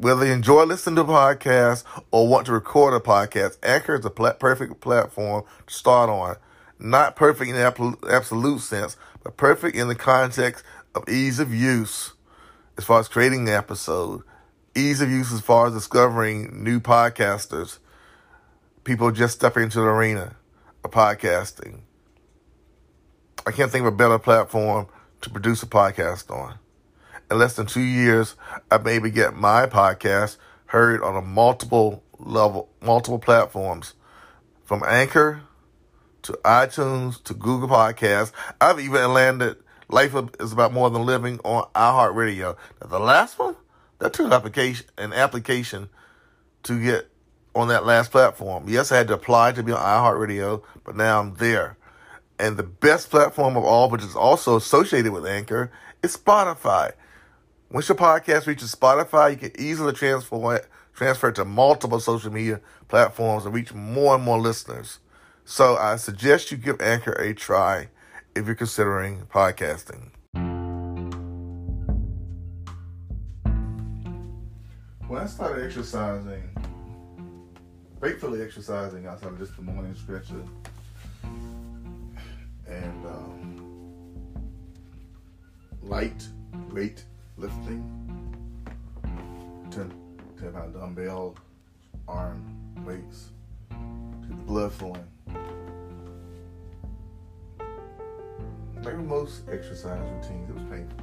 Whether you enjoy listening to podcasts or want to record a podcast, Anchor is the pla- perfect platform to start on. Not perfect in the absolute sense, but perfect in the context of ease of use as far as creating the episode, ease of use as far as discovering new podcasters, people just stepping into the arena of podcasting. I can't think of a better platform to produce a podcast on in less than two years, I maybe get my podcast heard on a multiple level, multiple platforms, from Anchor to iTunes to Google Podcasts. I've even landed Life is About More Than Living on iHeartRadio. Now, the last one, that took application, an application to get on that last platform. Yes, I had to apply to be on iHeartRadio, but now I'm there. And the best platform of all, which is also associated with Anchor, is Spotify. Once your podcast reaches Spotify, you can easily transfer it, transfer it to multiple social media platforms and reach more and more listeners. So I suggest you give Anchor a try if you're considering podcasting. When I started exercising, gratefully exercising outside of just the morning stretches, and um, light weight lifting, 10, 10 pound dumbbell, arm weights, to the blood flowing. Like most exercise routines, it was painful.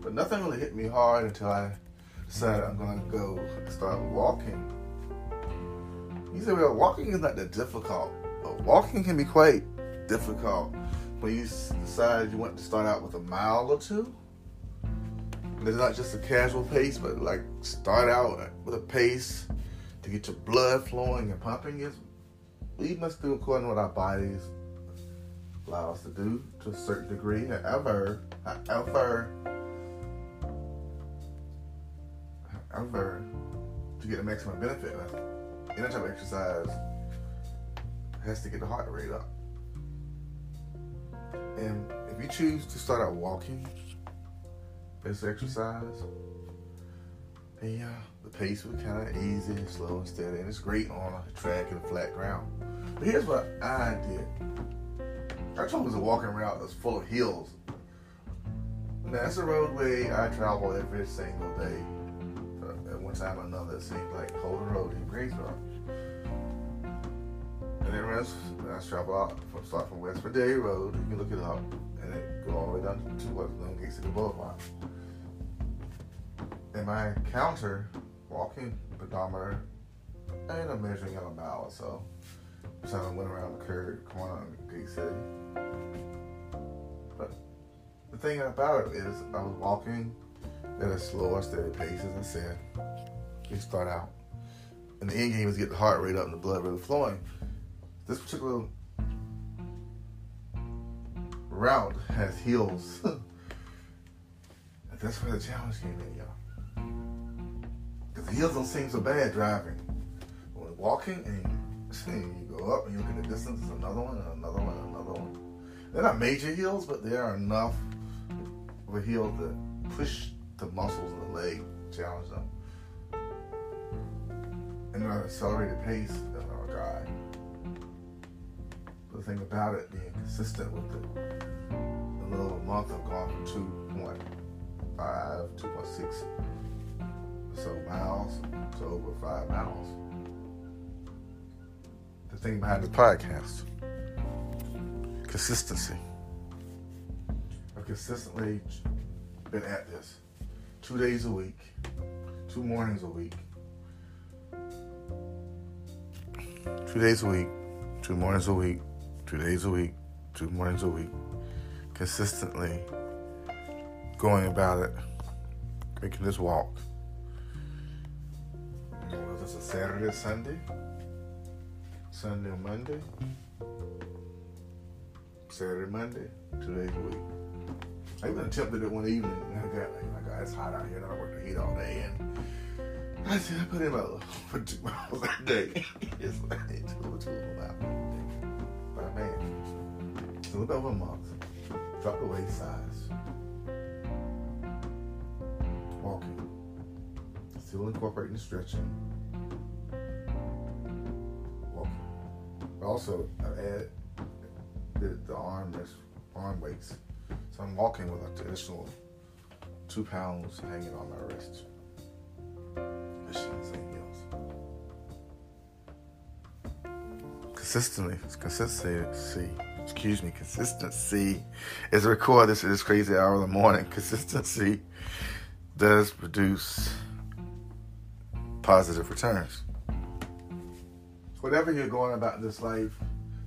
But nothing really hit me hard until I decided I'm gonna go start walking. You say, well, walking is not that difficult, but walking can be quite difficult when you decide you want to start out with a mile or two it's not just a casual pace, but like start out with a pace to get your blood flowing and pumping. Is we must do according to what our bodies allow us to do to a certain degree. However, however, however, to get the maximum benefit, uh, any type of exercise has to get the heart rate up. And if you choose to start out walking this exercise. And yeah, the pace was kind of easy and slow and steady, and it's great on a track and flat ground. But here's what I did. I chose a walking route that's full of hills. Now, that's a roadway I travel every single day. Uh, at one time or another, it seems like Holden Road in Greensboro. And then rest, I travel out from start from West Virginia Road. You can look it up, go all the way down to what Gate City Boulevard and my counter walking pedometer and I'm measuring out a mile or so. So I went around the curve corner on Gate City. But the thing about it is I was walking at a slower, steady pace, as I said. You start out. And the end game is get the heart rate up and the blood really flowing. This particular route has hills. That's where the challenge came in, y'all. Because the hills don't seem so bad driving. When walking and you go up and you look at the distance, there's another one and another one and another one. They're not major hills, but they are enough of a hill to push the muscles in the leg, challenge them. And an accelerated pace thing about it being consistent with it, little over a month I've gone from 2.5, 2.6 so miles to over five miles. The thing behind the podcast consistency. I've consistently been at this two days a week, two mornings a week, two days a week, two mornings a week, two days a week, two mornings a week, consistently going about it, making this walk was a Saturday, Sunday, Sunday, or Monday, Saturday, Monday, two days a week. I even attempted it one evening. And I got like, my God, it's hot out here, and I work the heat all day, and I said I put in about for two hours a day. it's like two, two about But a little over a month. Drop the size. Walking. still incorporating the stretching, walking. But also, I added the, the arm arm weights. So I'm walking with an additional two pounds hanging on my wrist. Consistently, consistency. Excuse me, consistency is record this this crazy hour of the morning. Consistency does produce positive returns. Whatever you're going about in this life,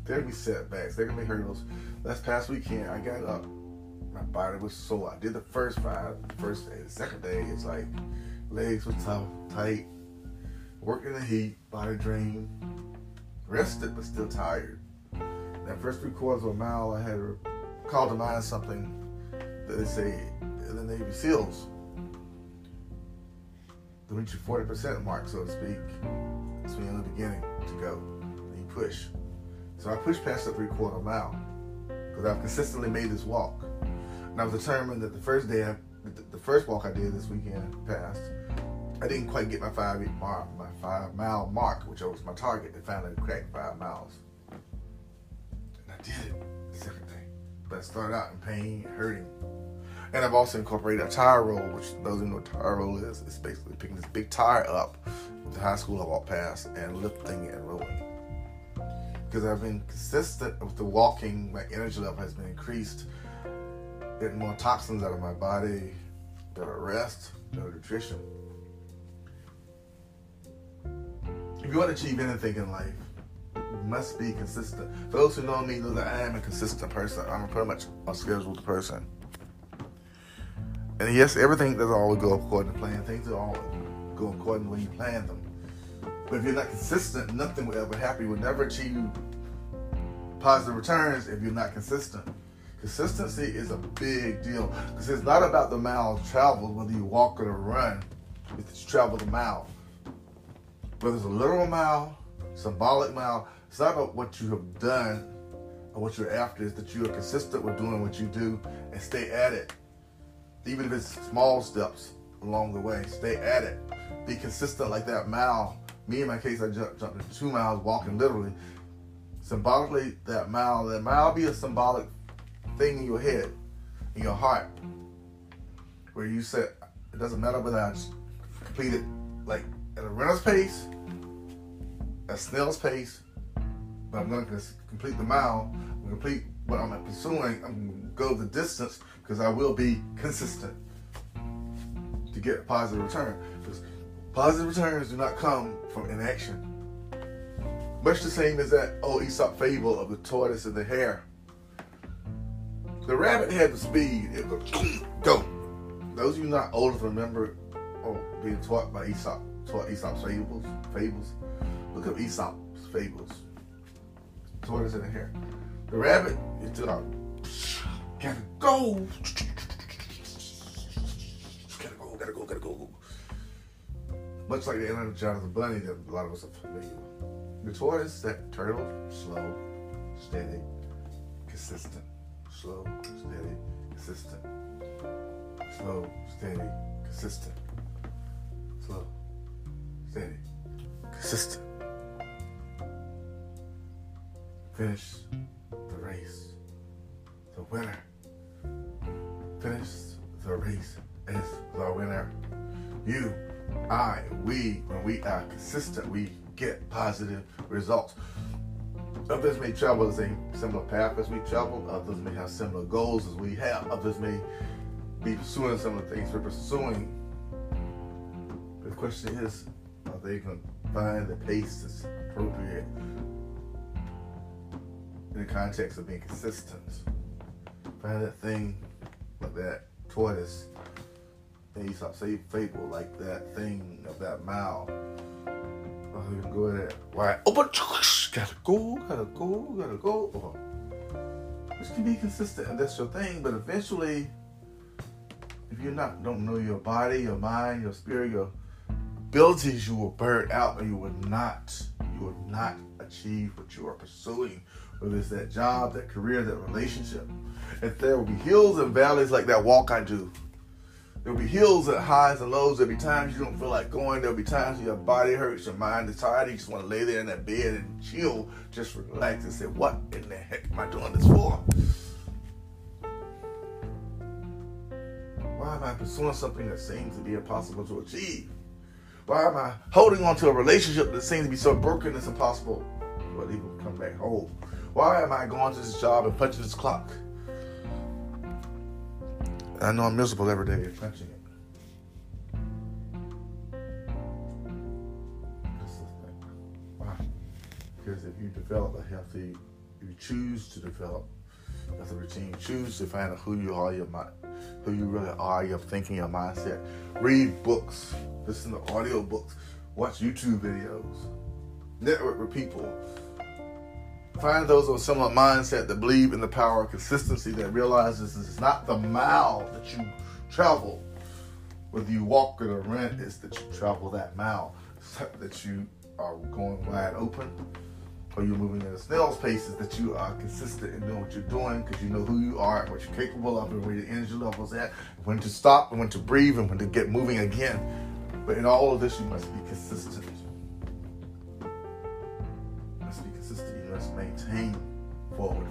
there'll be setbacks, there can be hurdles. Last past weekend, I got up, my body was sore. I did the first five, first day. The second day, it's like legs were tough, tight, working the heat, body drained, rested but still tired. That first three quarters of a mile, I had called to mind something that they say the Navy SEALs to reach your 40% mark, so to speak. It's when you're in the beginning to go. And you push. So I pushed past the three quarter mile because I've consistently made this walk. And I was determined that the first day, I, the first walk I did this weekend passed, I didn't quite get my five my five mile mark, which was my target to finally crack five miles. I did it the second day. But I started out in pain, hurting. And I've also incorporated a tire roll, which those who know what tire roll is, it's basically picking this big tire up the high school I walked past and lifting it and rolling. Because I've been consistent with the walking, my energy level has been increased, getting more toxins out of my body, better rest, better nutrition. If you want to achieve anything in life, must be consistent. For those who know me know that I am a consistent person. I'm pretty much a scheduled person. And yes, everything doesn't always go according to plan. Things don't always go according to when you plan them. But if you're not consistent, nothing will ever happen. You will never achieve positive returns if you're not consistent. Consistency is a big deal because it's not about the mile traveled, whether you walk or run. It's travel the mile. Whether it's a literal mile, symbolic mile, it's not about what you have done or what you're after. It's that you are consistent with doing what you do and stay at it even if it's small steps along the way. Stay at it. Be consistent like that mile. Me in my case, I jumped, jumped two miles walking literally. Symbolically, that mile, that mile be a symbolic thing in your head, in your heart, where you said, it doesn't matter whether I complete it like at a runner's pace, a snail's pace, but I'm going to complete the mile. I'm complete what I'm pursuing. I'm going to go the distance because I will be consistent to get a positive return. Because positive returns do not come from inaction. Much the same as that old Aesop fable of the tortoise and the hare. The rabbit had the speed, it would go. Those of you not old enough remember or being taught by Aesop, taught Aesop's fables, fables. Look up Aesop's fables. Tortoise and the hare. The rabbit, it took out Gotta go. Gotta go, gotta go, gotta go. Much like the end of Jonathan Bunny that a lot of us are familiar with. The tortoise, that turtle, slow, steady, consistent. Slow, steady, consistent. Slow, steady, consistent. Slow, steady, consistent. Finish the race. The winner finish the race as the winner. You, I, we, when we are consistent, we get positive results. Others may travel the same similar path as we travel. Others may have similar goals as we have. Others may be pursuing similar things we're pursuing. The question is, are they going to find the pace that's appropriate in the context of being consistent? Find that thing like that tortoise and Aesop say fable like that thing of that mile. Oh, you can go there. Right. Oh, but gotta go, gotta go, gotta go. Oh. This can be consistent and that's your thing, but eventually, if you're not don't know your body, your mind, your spirit, your abilities, you will burn out and you will not, you will not achieve what you are pursuing whether it's that job, that career, that relationship. And there will be hills and valleys like that walk I do. There'll be hills and highs and lows. There'll be times you don't feel like going. There'll be times your body hurts, your mind is tired. You just want to lay there in that bed and chill, just relax and say, What in the heck am I doing this for? Why am I pursuing something that seems to be impossible to achieve? Why am I holding on to a relationship that seems to be so broken it's impossible to even come back home? Why am I going to this job and punching this clock? I know I'm miserable every day punching it. Why? Because if you develop a healthy, you choose to develop a routine, choose to find out who you are, your mind, who you really are, your thinking, your mindset. Read books, listen to audio books, watch YouTube videos, network with people. Find those with a similar mindset that believe in the power of consistency, that realizes it's not the mile that you travel, whether you walk or run, it's that you travel that mile, that you are going wide open or you're moving at a snail's pace is that you are consistent in doing what you're doing because you know who you are and what you're capable of and where your energy level's at, when to stop and when to breathe and when to get moving again. But in all of this, you must be consistent.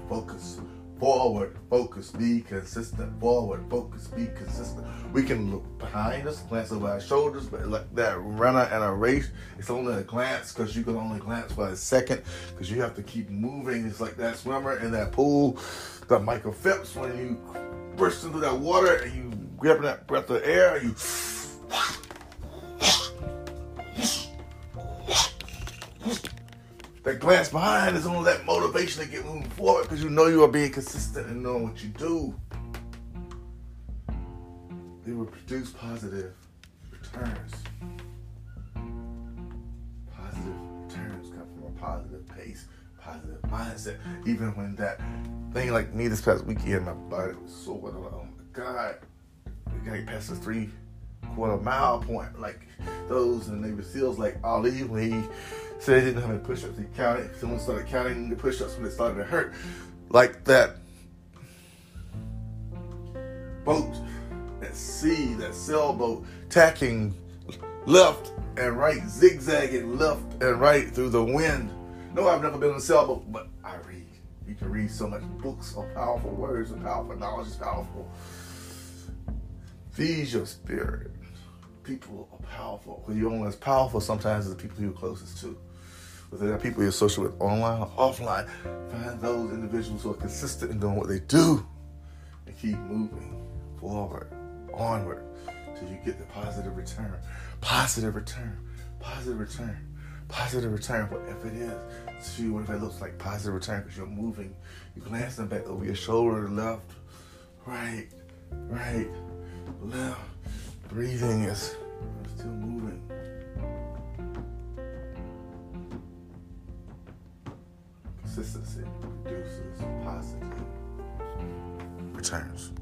Focus Forward, focus, be consistent. Forward, focus, be consistent. We can look behind us, glance over our shoulders, but like that runner in a race, it's only a glance because you can only glance for a second because you have to keep moving. It's like that swimmer in that pool, the Michael Phelps, when you burst into that water and you grab that breath of air, you that glance behind is only that motivation to get moving forward because you know you are being consistent and knowing what you do. It will produce positive returns. Positive returns come from a positive pace, positive mindset. Even when that thing like me this past weekend, my body was sore. Oh my God, we gotta pass the three quarter mile point. Like those and the Navy SEALs like Ali when he said he didn't have any push-ups. He counted. Someone started counting the push-ups when it started to hurt. Like that boat at sea, that sailboat, tacking left and right, zigzagging left and right through the wind. No, I've never been on a sailboat, but I read. You can read so much books of powerful words and powerful knowledge is powerful. Feed your spirit. People are powerful. You're only as powerful sometimes as the people you're closest to whether they're people you're social with online or offline, find those individuals who are consistent in doing what they do and keep moving forward, onward, till you get the positive return. Positive return, positive return, positive return, whatever it is. See what if it looks like positive return because you're moving. You're glancing back over your shoulder, left, right, right, left. Breathing is still moving. consistency produces positive returns.